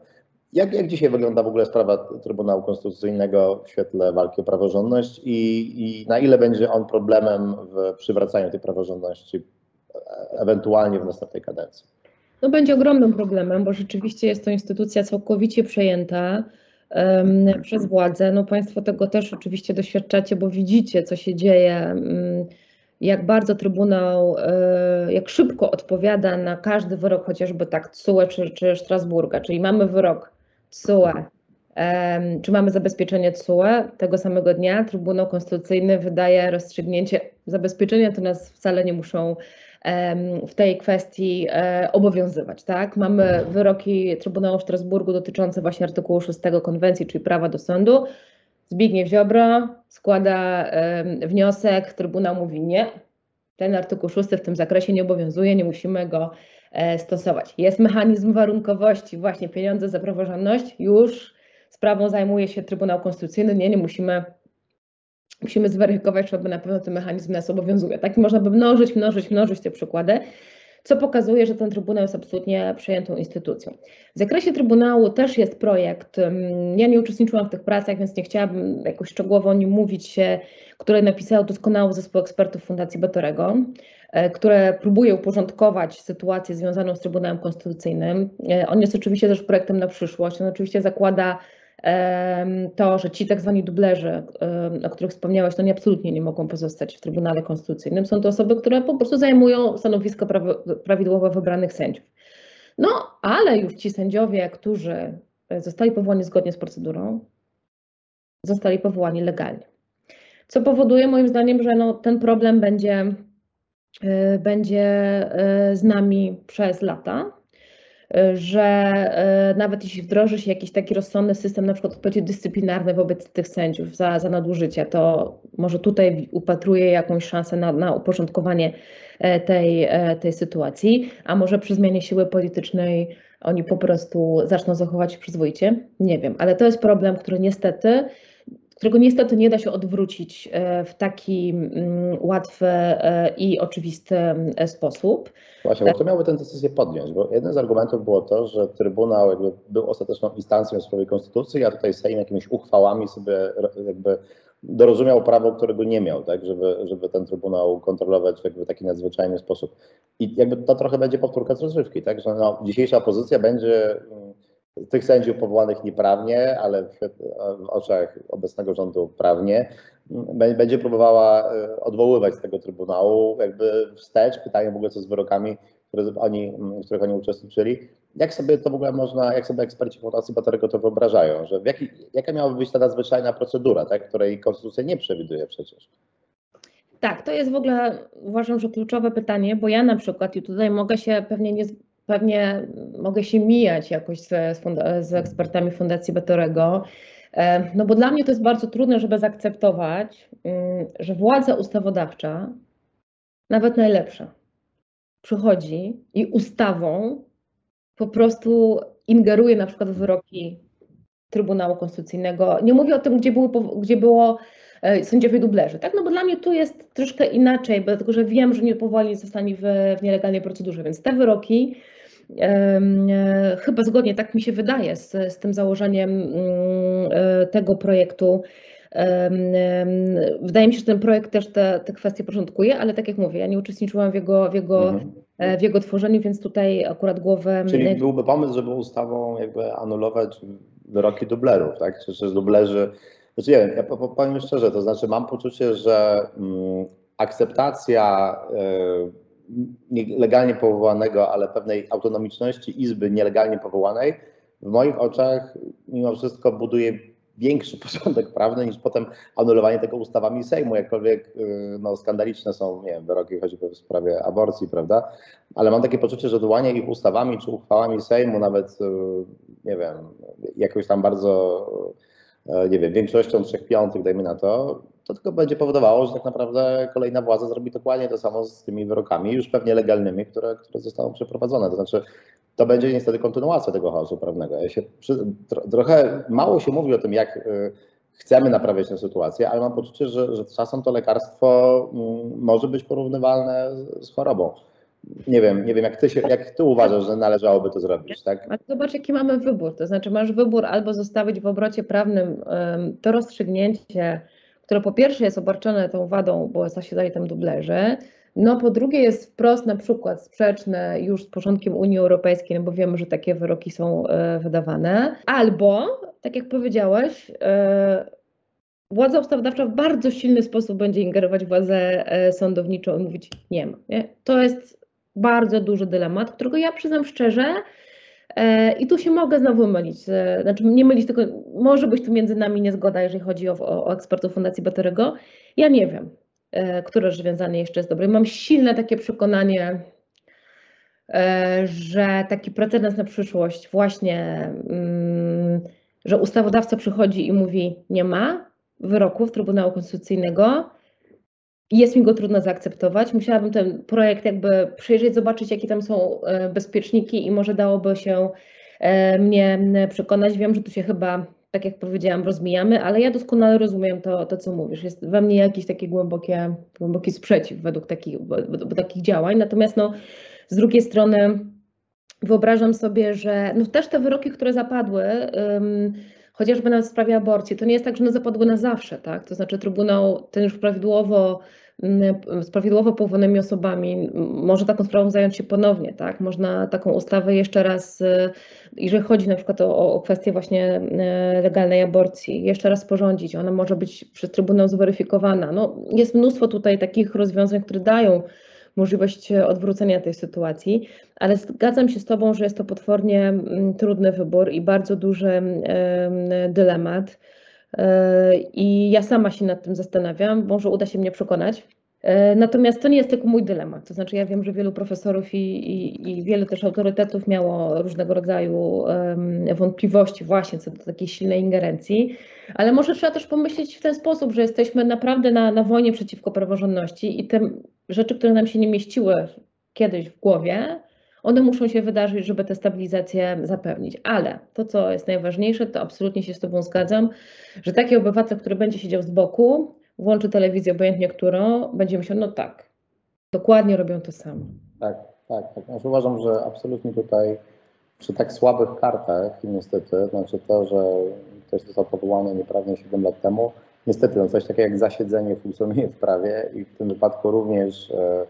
Speaker 1: Jak, jak dzisiaj wygląda w ogóle sprawa Trybunału Konstytucyjnego w świetle walki o praworządność i, i na ile będzie on problemem w przywracaniu tej praworządności e, ewentualnie w następnej kadencji?
Speaker 3: No będzie ogromnym problemem, bo rzeczywiście jest to instytucja całkowicie przejęta przez władzę. No Państwo tego też oczywiście doświadczacie, bo widzicie, co się dzieje, jak bardzo Trybunał, e, jak szybko odpowiada na każdy wyrok, chociażby tak CUE czy, czy Strasburga, czyli mamy wyrok CUE, czy mamy zabezpieczenie CUE, tego samego dnia Trybunał Konstytucyjny wydaje rozstrzygnięcie, zabezpieczenia to nas wcale nie muszą w tej kwestii e, obowiązywać. Tak? Mamy wyroki Trybunału w Strasburgu dotyczące właśnie artykułu 6 konwencji, czyli prawa do sądu. Zbigniew Ziobro składa wniosek, Trybunał mówi nie, ten artykuł 6 w tym zakresie nie obowiązuje, nie musimy go stosować. Jest mechanizm warunkowości, właśnie pieniądze za praworządność, już sprawą zajmuje się Trybunał Konstytucyjny, nie, nie musimy musimy zweryfikować, czy na pewno ten mechanizm nas obowiązuje. Tak można by mnożyć, mnożyć, mnożyć te przykłady. co pokazuje, że ten Trybunał jest absolutnie przejętą instytucją. W zakresie Trybunału też jest projekt, ja nie uczestniczyłam w tych pracach, więc nie chciałabym jakoś szczegółowo o nim mówić, które napisał doskonały zespół ekspertów Fundacji Batorego, e, które próbuje uporządkować sytuację związaną z Trybunałem Konstytucyjnym. E, on jest oczywiście też projektem na przyszłość, on oczywiście zakłada to, że ci tak zwani dublerzy, o których wspomniałeś, to nie absolutnie nie mogą pozostać w Trybunale Konstytucyjnym. Są to osoby, które po prostu zajmują stanowisko prawidłowo wybranych sędziów. No, ale już ci sędziowie, którzy zostali powołani zgodnie z procedurą, zostali powołani legalnie. Co powoduje moim zdaniem, że no, ten problem będzie, e, będzie e, z nami przez lata że e, nawet jeśli wdroży się jakiś taki rozsądny system, na przykład odpowiedzi dyscyplinarny wobec tych sędziów za, za nadużycie, to może tutaj upatruje jakąś szansę na, na uporządkowanie e, tej, e, tej sytuacji, a może przy zmianie siły politycznej oni po prostu zaczną zachować się przyzwoicie? Nie wiem, ale to jest problem, który niestety którego niestety nie da się odwrócić e, w taki mm, łatwy e, i oczywisty e, sposób.
Speaker 1: Właśnie, bo kto miałby tę decyzję podjąć? Bo jeden z argumentów było to, że Trybunał jakby był ostateczną instancją w sprawie konstytucji, a tutaj Sejm jakimiś uchwałami sobie jakby dorozumiał prawo, którego nie miał, tak, żeby, żeby ten Trybunał kontrolować w jakby taki nadzwyczajny sposób. I jakby to trochę będzie powtórka z rozrywki, tak, że no, dzisiejsza opozycja będzie mm, tych sędziów powołanych nieprawnie, ale w, w oczach obecnego rządu prawnie, będzie próbowała e, odwoływać z tego Trybunału jakby wstecz. Pytanie w ogóle co z wyrokami, które oni, w których oni uczestniczyli. Jak sobie to w ogóle można, jak sobie eksperci Fundacji Batorego to wyobrażają, że jaki, jaka miałaby być ta nadzwyczajna procedura, tak, której konstytucja nie przewiduje przecież?
Speaker 3: Tak, to jest w ogóle uważam, że kluczowe pytanie, bo ja na przykład i tutaj mogę się pewnie nie pewnie mogę się mijać jakoś z, z ekspertami Fundacji Batorego, e, no bo dla mnie to jest bardzo trudne, żeby zaakceptować, mm, że władza ustawodawcza, nawet najlepsza, przychodzi i ustawą po prostu ingeruje na przykład w wyroki Trybunału Konstytucyjnego. Nie mówię o tym, gdzie, były, gdzie było sędziowie dublerzy, tak? No bo dla mnie tu jest troszkę inaczej, dlatego że wiem, że nie powoli zostanie w, w nielegalnej procedurze, więc te wyroki E, chyba zgodnie, tak mi się wydaje, z, z tym założeniem mm, e, tego projektu. Wydaje mi się, że ten projekt też te, te kwestie porządkuje, ale tak jak mówię, ja nie uczestniczyłam w jego, w jego, mhm. E, w jego tworzeniu, więc tutaj akurat głowę.
Speaker 1: Czyli byłby pomysł, żeby ustawą jakby anulować wyroki dublerów, tak? Czy, czy dublerzy. Znaczy nie wiem, ja powiem szczerze, to znaczy mam poczucie, że mm, akceptacja nielegalnie powołanego, ale pewnej autonomiczności izby nielegalnie powołanej, w moich oczach mimo wszystko buduje większy porządek prawny niż potem anulowanie tego ustawami Sejmu, jakkolwiek y, no, skandaliczne są nie wiem, wyroki choćby w sprawie aborcji, prawda? Ale mam takie poczucie, że odwołanie ich ustawami czy uchwałami Sejmu, nawet y, nie wiem, jakoś tam bardzo y, nie wiem, większością trzech piątych, dajmy na to, to tylko będzie powodowało, że tak naprawdę kolejna władza zrobi dokładnie to samo z tymi wyrokami, już pewnie legalnymi, które, które przeprowadzone. To znaczy, to będzie niestety kontynuacja tego chaosu prawnego. Ja się, trochę mało się mówi o tym, jak y, chcemy naprawiać tę sytuację, ale mam poczucie, że, że czasem to lekarstwo mm, może być porównywalne z chorobą. Nie wiem, nie wiem, jak ty, się, jak ty uważasz, że należałoby to zrobić, tak?
Speaker 3: Zobacz, jaki mamy wybór. To znaczy, masz wybór albo zostawić w obrocie prawnym to rozstrzygnięcie które po pierwsze jest obarczone tą wadą, bo zasiadali tam dublerzy, no po drugie jest wprost na przykład sprzeczne już z porządkiem Unii Europejskiej, no bo wiemy, że takie wyroki są e, wydawane, albo, tak jak powiedziałeś, e, władza ustawodawcza w bardzo silny sposób będzie ingerować w władzę e, sądowniczą i mówić nie ma. Nie? To jest bardzo duży dylemat, którego ja przyznam szczerze, E, I tu się mogę znowu mylić, znaczy nie mylić, tylko może być tu między nami niezgoda, jeżeli chodzi o, o, ekspertów Fundacji Batorego. Ja nie wiem, e, które rozwiązanie jeszcze jest dobre. Mam silne takie przekonanie, e, że taki precedens na przyszłość właśnie, mm, że ustawodawca przychodzi i mówi nie ma wyroków Trybunału Konstytucyjnego, jest mi go trudno zaakceptować. Musiałabym ten projekt jakby przejrzeć, zobaczyć, jakie tam są e, bezpieczniki i może dałoby się e, mnie przekonać. Wiem, że tu się chyba, tak jak powiedziałam, rozmijamy, ale ja doskonale rozumiem to, to co mówisz. Jest we mnie jakiś taki głębokie, głęboki sprzeciw według takich, według takich działań. Natomiast no, z drugiej strony wyobrażam sobie, że no też te wyroki, które zapadły, um, chociażby nawet w sprawie aborcji, to nie jest tak, że one zapadły na zawsze, tak? To znaczy Trybunał ten już prawidłowo z prawidłowo powołanymi osobami może taką sprawą zająć się ponownie, tak? Można taką ustawę jeszcze raz, y, jeżeli chodzi na przykład o, o kwestię właśnie y, legalnej aborcji, jeszcze raz sporządzić. Ona może być przez Trybunał zweryfikowana. No, jest mnóstwo tutaj takich rozwiązań, które dają możliwość odwrócenia tej sytuacji, ale zgadzam się z Tobą, że jest to potwornie mm, trudny wybór i bardzo duży dylemat. E, I ja sama się nad tym zastanawiam, może uda się mnie przekonać. E, natomiast to nie jest tylko mój dylemat. To znaczy, ja wiem, że wielu profesorów i, i, i wielu też autorytetów miało różnego rodzaju um, wątpliwości właśnie co do takiej silnej ingerencji, ale może trzeba też pomyśleć w ten sposób, że jesteśmy naprawdę na, na wojnie przeciwko praworządności i te rzeczy, które nam się nie mieściły kiedyś w głowie, one muszą się wydarzyć, żeby tę stabilizację zapewnić. Ale to, co jest najważniejsze, to absolutnie się z Tobą zgadzam, że taki obywatel, który będzie siedział z boku, włączy telewizję, obojętnie którą, będzie myślał, no tak, dokładnie robią to samo.
Speaker 1: Tak, tak. tak. Znaczy uważam, że absolutnie tutaj przy tak słabych kartach, niestety, znaczy to, że ktoś został powołany nieprawnie 7 lat temu, niestety no coś takiego jak zasiedzenie funkcjonuje w prawie i w tym wypadku również e,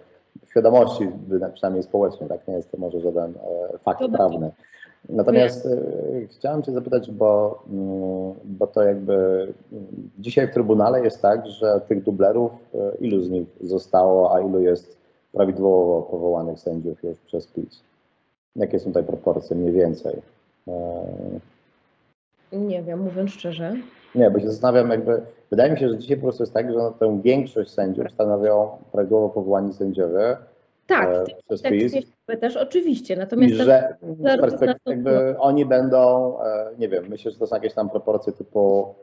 Speaker 1: świadomości, przynajmniej społecznej, tak nie jest to może żaden e, fakt to prawny. Natomiast e, chciałem Cię zapytać, bo, mm, bo to jakby mm, dzisiaj w Trybunale jest tak, że tych dublerów, e, ilu z nich zostało, a ilu jest prawidłowo powołanych sędziów już przez PiS? Jakie są tutaj proporcje mniej więcej?
Speaker 3: Nie wiem, mówiąc szczerze.
Speaker 1: Nie, bo się zastanawiam, jakby. Wydaje mi się, że dzisiaj po prostu jest tak, że tę większość sędziów stanowią prawidłowo powołani sędziowie.
Speaker 3: Tak, e, przez tak PiS. też oczywiście. Natomiast
Speaker 1: I że z perspektywy jakby oni będą, e, nie wiem, myślę, że to są jakieś tam proporcje typu,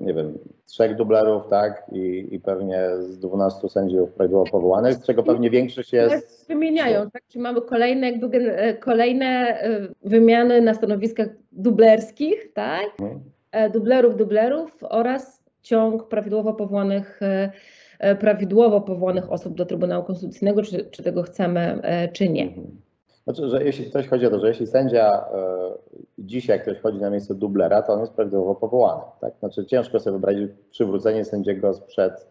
Speaker 1: nie wiem, trzech dublerów, tak, i, i pewnie z 12 sędziów prawidłowo powołanych, z czego pewnie większość jest.
Speaker 3: Wymieniają, tak? Czy mamy kolejne, jakby, e, kolejne wymiany na stanowiskach dublerskich, tak? Hmm E, dublerów, dublerów oraz ciąg prawidłowo powołanych, e, e, prawidłowo powołanych osób do Trybunału Konstytucyjnego, czy, czy tego chcemy, czy nie. Mhm.
Speaker 1: Znaczy, że jeśli ktoś chodzi o to, że jeśli sędzia dzisiaj ktoś chodzi na miejsce dublera, to on jest prawidłowo powołany. Tak? Znaczy ciężko sobie wyobrazić przywrócenie sędziego sprzed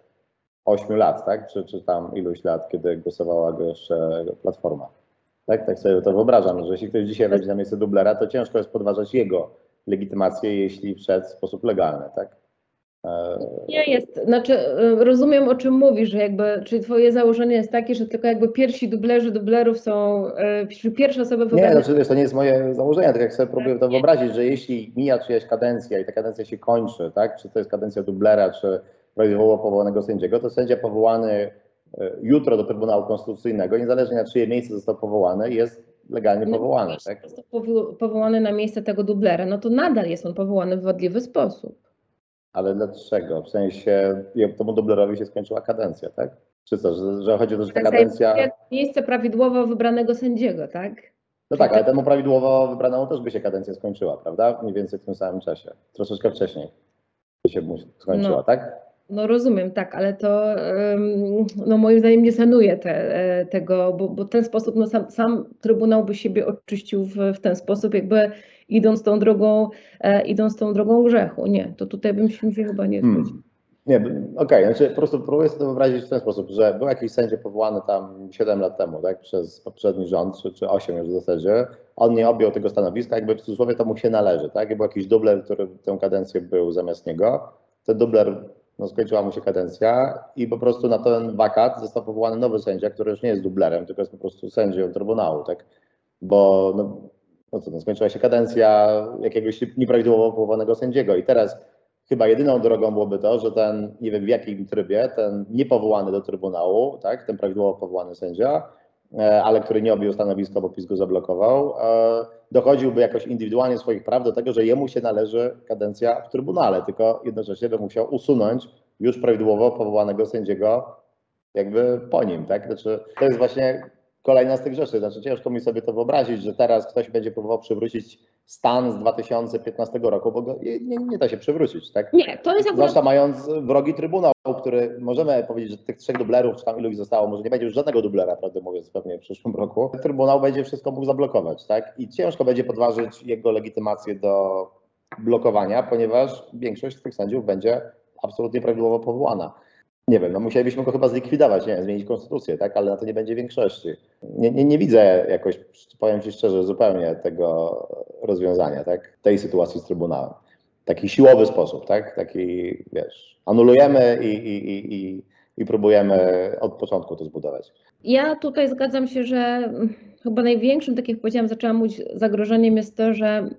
Speaker 1: 8 lat, tak? Czy, czy tam iluś lat, kiedy głosowała go jeszcze Platforma. Tak, tak sobie to wyobrażam, że jeśli ktoś dzisiaj wejdzie na miejsce dublera, to ciężko jest podważać jego legitymację, jeśli wszedł w sposób legalny, tak?
Speaker 3: E, Nie jest, znaczy e, rozumiem o czym mówisz, że jakby, czy twoje założenie jest takie, że tylko jakby pierwsi dublerzy dublerów są, e, pierwsze osoby
Speaker 1: wybrane? Nie, znaczy, to nie jest moje założenie, tak jak sobie próbuję to wyobrazić, że jeśli mija czyjaś kadencja i ta kadencja się kończy, tak, czy to jest kadencja dublera, czy prawidłowo powołanego sędziego, to sędzia powołany jutro do Trybunału Konstytucyjnego, niezależnie na czyje miejsce został powołany, jest legalnie no, powołany. Tak?
Speaker 3: Został powołany na miejsce tego dublera, no to nadal jest on powołany w wadliwy sposób.
Speaker 1: Ale dlaczego? W sensie temu dublerowi się skończyła kadencja, tak? Czy co, że, że chodzi o to, że ta kadencja...
Speaker 3: Miejsce prawidłowo wybranego sędziego, tak?
Speaker 1: No tak, ale temu prawidłowo wybranemu też by się kadencja skończyła, prawda? Mniej więcej w tym samym czasie. Troszeczkę wcześniej by się skończyła, no. tak?
Speaker 3: No rozumiem, tak, ale to no moim zdaniem nie sanuje te, e, tego, bo, bo w ten sposób no sam, sam Trybunał by siebie oczyścił w, w ten sposób, jakby idąc tą drogą, e, idąc tą drogą grzechu. Nie, to tutaj bym się chyba nie hmm. zgodził.
Speaker 1: Hmm. Nie, okej, okay. znaczy po prostu próbuję sobie wyobrazić w ten sposób, że był jakiś sędzia powołany tam 7 lat temu, tak, przez poprzedni rząd, czy, czy 8 już w zasadzie, on nie objął tego stanowiska, jakby w cudzysłowie to mu się należy, tak, i był jakiś dubler, który tę kadencję był zamiast niego, ten dubler no, skończyła mu się kadencja i po prostu na ten wakat został powołany nowy sędzia, który już nie jest dublerem, tylko jest po prostu sędzią Trybunału, tak? Bo no, no co, no, skończyła się kadencja jakiegoś nieprawidłowo powołanego sędziego i teraz chyba jedyną drogą byłoby to, że ten, nie wiem w jakim trybie, ten niepowołany do Trybunału, tak, ten prawidłowo powołany sędzia, ale który nie objął stanowiska, bo PiS go zablokował, e, dochodziłby jakoś indywidualnie swoich praw do tego, że jemu się należy kadencja w Trybunale, tylko jednocześnie by musiał usunąć już prawidłowo powołanego sędziego jakby po nim, tak? Znaczy, to jest właśnie kolejna z tych rzeczy. Znaczy ciężko mi sobie to wyobrazić, że teraz ktoś będzie próbował przywrócić stan z 2015 roku, bo go nie, nie, da się przywrócić, tak?
Speaker 3: Nie, to jest akurat...
Speaker 1: Zwłaszcza mając wrogi trybunał, który możemy powiedzieć, że tych trzech dublerów, czy tam ilu ich zostało, może nie będzie już żadnego dublera, prawdę mówiąc, pewnie w przyszłym roku. Trybunał będzie wszystko mógł zablokować, tak? I ciężko będzie podważyć jego legitymację do blokowania, ponieważ większość z tych sędziów będzie absolutnie prawidłowo powołana. Nie wiem, no musielibyśmy go chyba zlikwidować, nie zmienić konstytucję, tak, ale na to nie będzie większości. Nie, nie, nie widzę jakoś, powiem Ci szczerze, zupełnie tego rozwiązania, tak, tej sytuacji z Trybunałem. Taki siłowy sposób, tak, taki, wiesz, anulujemy i, i, i, i, i próbujemy od początku to zbudować.
Speaker 3: Ja tutaj zgadzam się, że chyba największym, tak jak powiedziałam, zaczęłam mówić, zagrożeniem jest to, że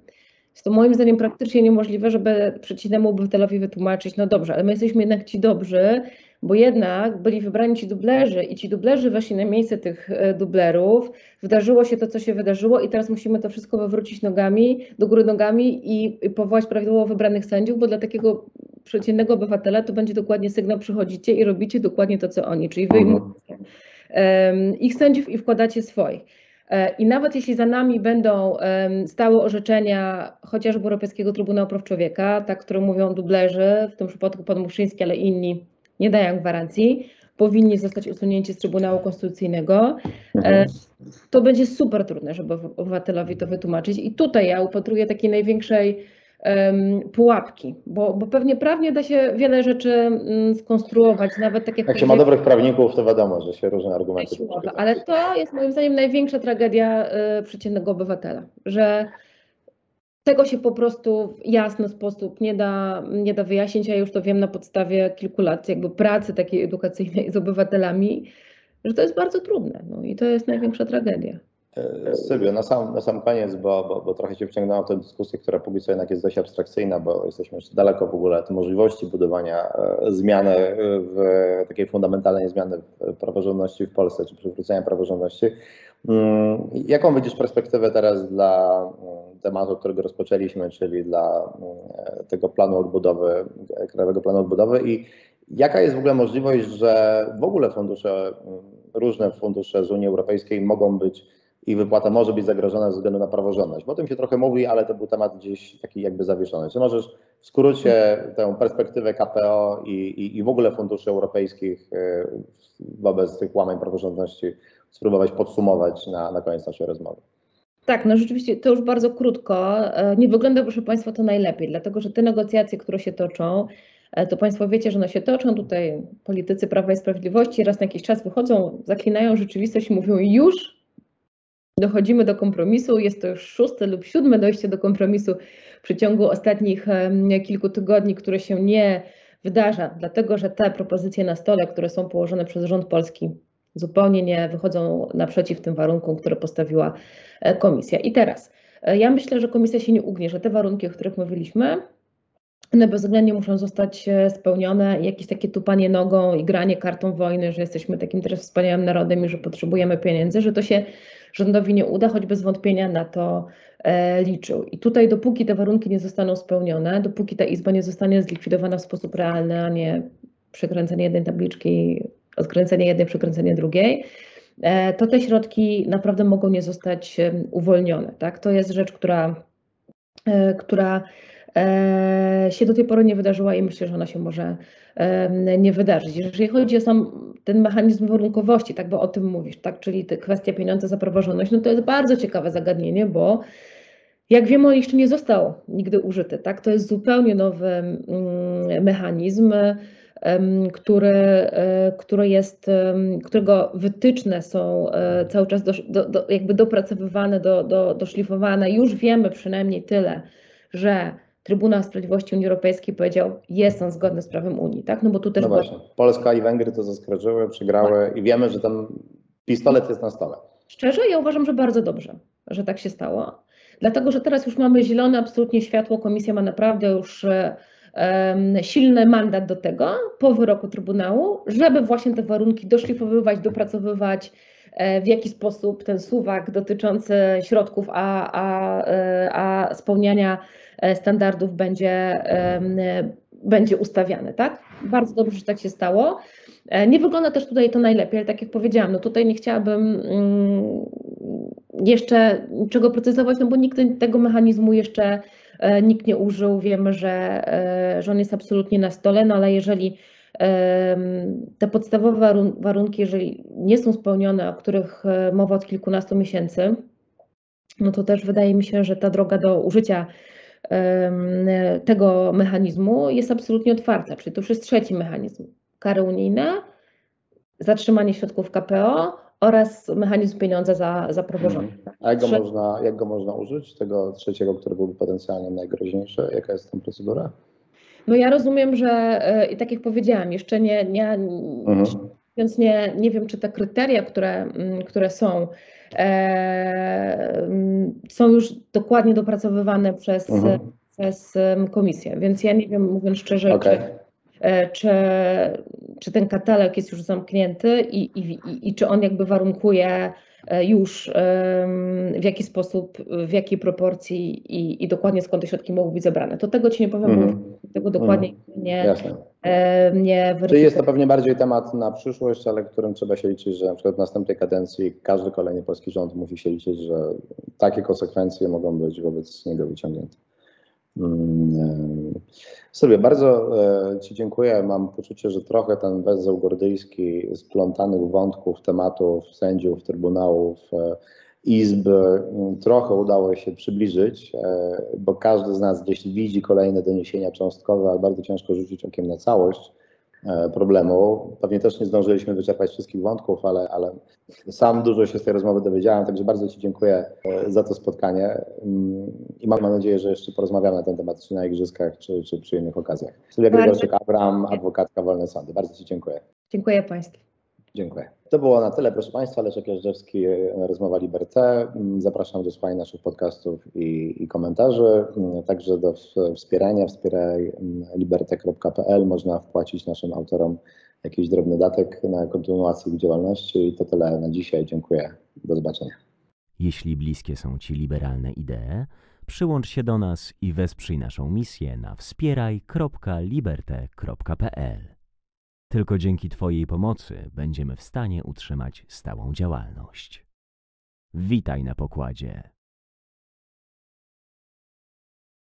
Speaker 3: jest to moim zdaniem praktycznie niemożliwe, żeby przeciwnemu obywatelowi wytłumaczyć, no dobrze, ale my jesteśmy jednak ci dobrzy, bo jednak byli wybrani ci dublerzy i ci dublerzy weszli na miejsce tych e, dublerów, wydarzyło się to, co się wydarzyło i teraz musimy to wszystko wywrócić nogami, do góry nogami i, powołać prawidłowo wybranych sędziów, bo dla takiego przeciętnego obywatela to będzie dokładnie sygnał, przychodzicie i robicie dokładnie to, co oni, czyli wyjmujecie um, ich sędziów i wkładacie swoich. E, I nawet jeśli za nami będą stałe orzeczenia chociażby Europejskiego Trybunału Praw Człowieka, tak, które mówią dublerzy, w tym przypadku pan Muszyński, ale inni nie dają gwarancji, powinni zostać usunięci z Trybunału Konstytucyjnego, e, mhm. to będzie super trudne, żeby obywatelowi to wytłumaczyć. I tutaj ja upatruję takiej największej pułapki, bo, bo pewnie prawnie da się wiele rzeczy um, skonstruować, nawet tak
Speaker 1: jak... Jak się ma dobrych prawników, to wiadomo, że się różne argumenty...
Speaker 3: Ale to jest moim zdaniem największa tragedia y, przeciętnego obywatela, że tego się po prostu w jasny sposób nie da, nie da wyjaśnić. Ja już to wiem na podstawie kilku lat jakby pracy takiej edukacyjnej z obywatelami, że to jest bardzo trudne. No i to jest największa tragedia.
Speaker 1: E, Sylwio, na sam, na sam koniec, bo, bo, bo trochę się wciągnęłam w tę dyskusję, która póki co jednak jest dość abstrakcyjna, bo jesteśmy jeszcze daleko w ogóle od możliwości budowania e, zmiany, w takiej fundamentalnej zmiany praworządności w Polsce, czy przywrócenia praworządności. Mm, jaką widzisz perspektywę teraz dla mm, tematu, którego rozpoczęliśmy, czyli dla mm, tego planu odbudowy, Krajowego Planu Odbudowy i jaka jest w ogóle możliwość, że w ogóle fundusze, różne fundusze z Unii Europejskiej mogą być i wypłata może być zagrożona ze względu na praworządność. Bo o tym się trochę mówi, ale to był temat gdzieś taki jakby zawieszony. Czy możesz w skrócie tę perspektywę KPO i, i, i w ogóle funduszy europejskich e, wobec tych łamań praworządności spróbować podsumować na, na koniec naszej rozmowy?
Speaker 3: Tak, no rzeczywiście to już bardzo krótko. E, nie wygląda, proszę Państwa, to najlepiej, dlatego że te negocjacje, które się toczą, e, to Państwo wiecie, że one się toczą. Tutaj politycy Prawa i Sprawiedliwości raz na jakiś czas wychodzą, zaklinają rzeczywistość i mówią już dochodzimy do kompromisu. Jest to już szóste lub siódme dojście do kompromisu w przeciągu ostatnich kilku tygodni, które się nie wydarza, dlatego że te propozycje na stole, które są położone przez rząd polski, zupełnie nie wychodzą naprzeciw tym warunkom, które postawiła e, komisja. I teraz e, ja myślę, że komisja się nie ugnie, że te warunki, o których mówiliśmy, one bezwzględnie muszą zostać e, spełnione. Jakieś takie tupanie nogą i granie kartą wojny, że jesteśmy takim też wspaniałym narodem i że potrzebujemy pieniędzy, że to się rządowi nie uda, choć bez wątpienia na to liczył. I tutaj dopóki te warunki nie zostaną spełnione, dopóki ta izba nie zostanie zlikwidowana w sposób realny, a nie przekręcenie jednej tabliczki, odkręcenie jednej, przekręcenie drugiej, e, to te środki naprawdę mogą nie zostać uwolnione. Tak? To jest rzecz, która, która E, się do tej pory nie wydarzyła i myślę, że ona się może nie wydarzyć. Jeżeli chodzi o sam ten mechanizm warunkowości, tak, bo o tym mówisz, tak, czyli kwestia pieniądza za praworządność, no to jest bardzo ciekawe zagadnienie, bo jak wiemy, on jeszcze nie został nigdy użyty, tak, to jest zupełnie nowy mm, mechanizm, który, e, który jest, którego wytyczne są e, cały czas do, do, do, jakby dopracowywane, do, do, doszlifowane. Już wiemy przynajmniej tyle, że Trybunał Sprawiedliwości Unii Europejskiej powiedział, jest on zgodny z prawem Unii, tak?
Speaker 1: No bo tu też. No właśnie. Polska i Węgry to zaskarżyły, przegrały tak. i wiemy, że ten pistolet jest na stole.
Speaker 3: Szczerze, ja uważam, że bardzo dobrze, że tak się stało. Dlatego, że teraz już mamy zielone absolutnie światło, komisja ma naprawdę już um, silny mandat do tego po wyroku Trybunału, żeby właśnie te warunki doszlifowywać, dopracowywać, e, w jaki sposób ten suwak dotyczący środków, a, a, e, a spełniania E, standardów będzie, będzie ustawiany, tak? bardzo dobrze, że tak się stało. Nie wygląda też tutaj to najlepiej, ale tak jak powiedziałam, no tutaj nie chciałabym mm, jeszcze czego procesować, no bo nikt tego mechanizmu jeszcze nikt nie użył. Wiemy, że, e, że on jest absolutnie na stole, no ale jeżeli te podstawowe warunki, jeżeli nie są spełnione, o których mowa od kilkunastu miesięcy, no to też wydaje mi się, że ta droga do użycia tego mechanizmu jest absolutnie otwarta, czyli to już jest trzeci mechanizm. Kary unijne, zatrzymanie środków KPO oraz mechanizm pieniądza za, za praworządność.
Speaker 1: Mhm. A jak go, można, jak go można użyć, tego trzeciego, który byłby potencjalnie najgroźniejszy? Jaka jest tam procedura?
Speaker 3: No ja rozumiem, że e, i tak jak powiedziałam, jeszcze nie, nie, mhm. więc nie, nie wiem, czy te kryteria, które, mm, które są, e, są już dokładnie dopracowywane przez, mhm. przez komisję. Więc ja nie wiem, mówiąc szczerze, okay. czy, e, czy, czy ten katalog jest już zamknięty i, i, i, i czy on jakby warunkuje E, już w jaki sposób, w jakiej proporcji i, i dokładnie skąd te środki mogą być zebrane. To tego Ci nie powiem, mm. tego dokładnie mm. nie, e, nie weryfikuję.
Speaker 1: Czyli jest to pewnie bardziej temat na przyszłość, ale którym trzeba się liczyć, że na przykład w następnej kadencji każdy kolejny polski rząd musi się liczyć, że takie konsekwencje mogą być wobec niego wyciągnięte. Sobie bardzo e, Ci dziękuję. Mam poczucie, że trochę ten węzeł gordyjski splątanych wątków, tematów, sędziów, trybunałów, e, izb mm, trochę udało się przybliżyć, e, bo każdy z nas gdzieś widzi kolejne doniesienia cząstkowe, ale bardzo ciężko rzucić okiem na całość. E, problemu. Pewnie też nie zdążyliśmy wyczerpać wszystkich wątków, ale, ale sam dużo się z tej rozmowy dowiedziałem, także bardzo Ci dziękuję e, za to spotkanie mm, i mam nadzieję, że jeszcze porozmawiamy na ten temat, czy na igrzyskach, czy, czy przy innych okazjach. Sylwia Grygorczyk-Abram, adwokatka Wolne Sądy. Bardzo Ci dziękuję.
Speaker 3: Dziękuję Państwu.
Speaker 1: Dziękuję. To było na tyle, proszę Państwa. Leszek Jażdżewski, rozmowa Liberté. Zapraszam do słuchania naszych podcastów i, i komentarzy. Także do wspierania, wspieraj liberté.pl. Można wpłacić naszym autorom jakiś drobny datek na kontynuację ich działalności. I to tyle na dzisiaj. Dziękuję. Do zobaczenia.
Speaker 2: Jeśli bliskie są Ci liberalne idee, przyłącz się do nas i wesprzyj naszą misję na wspieraj.liberte.pl. Tylko dzięki Twojej pomocy będziemy w stanie utrzymać stałą działalność. Witaj na pokładzie.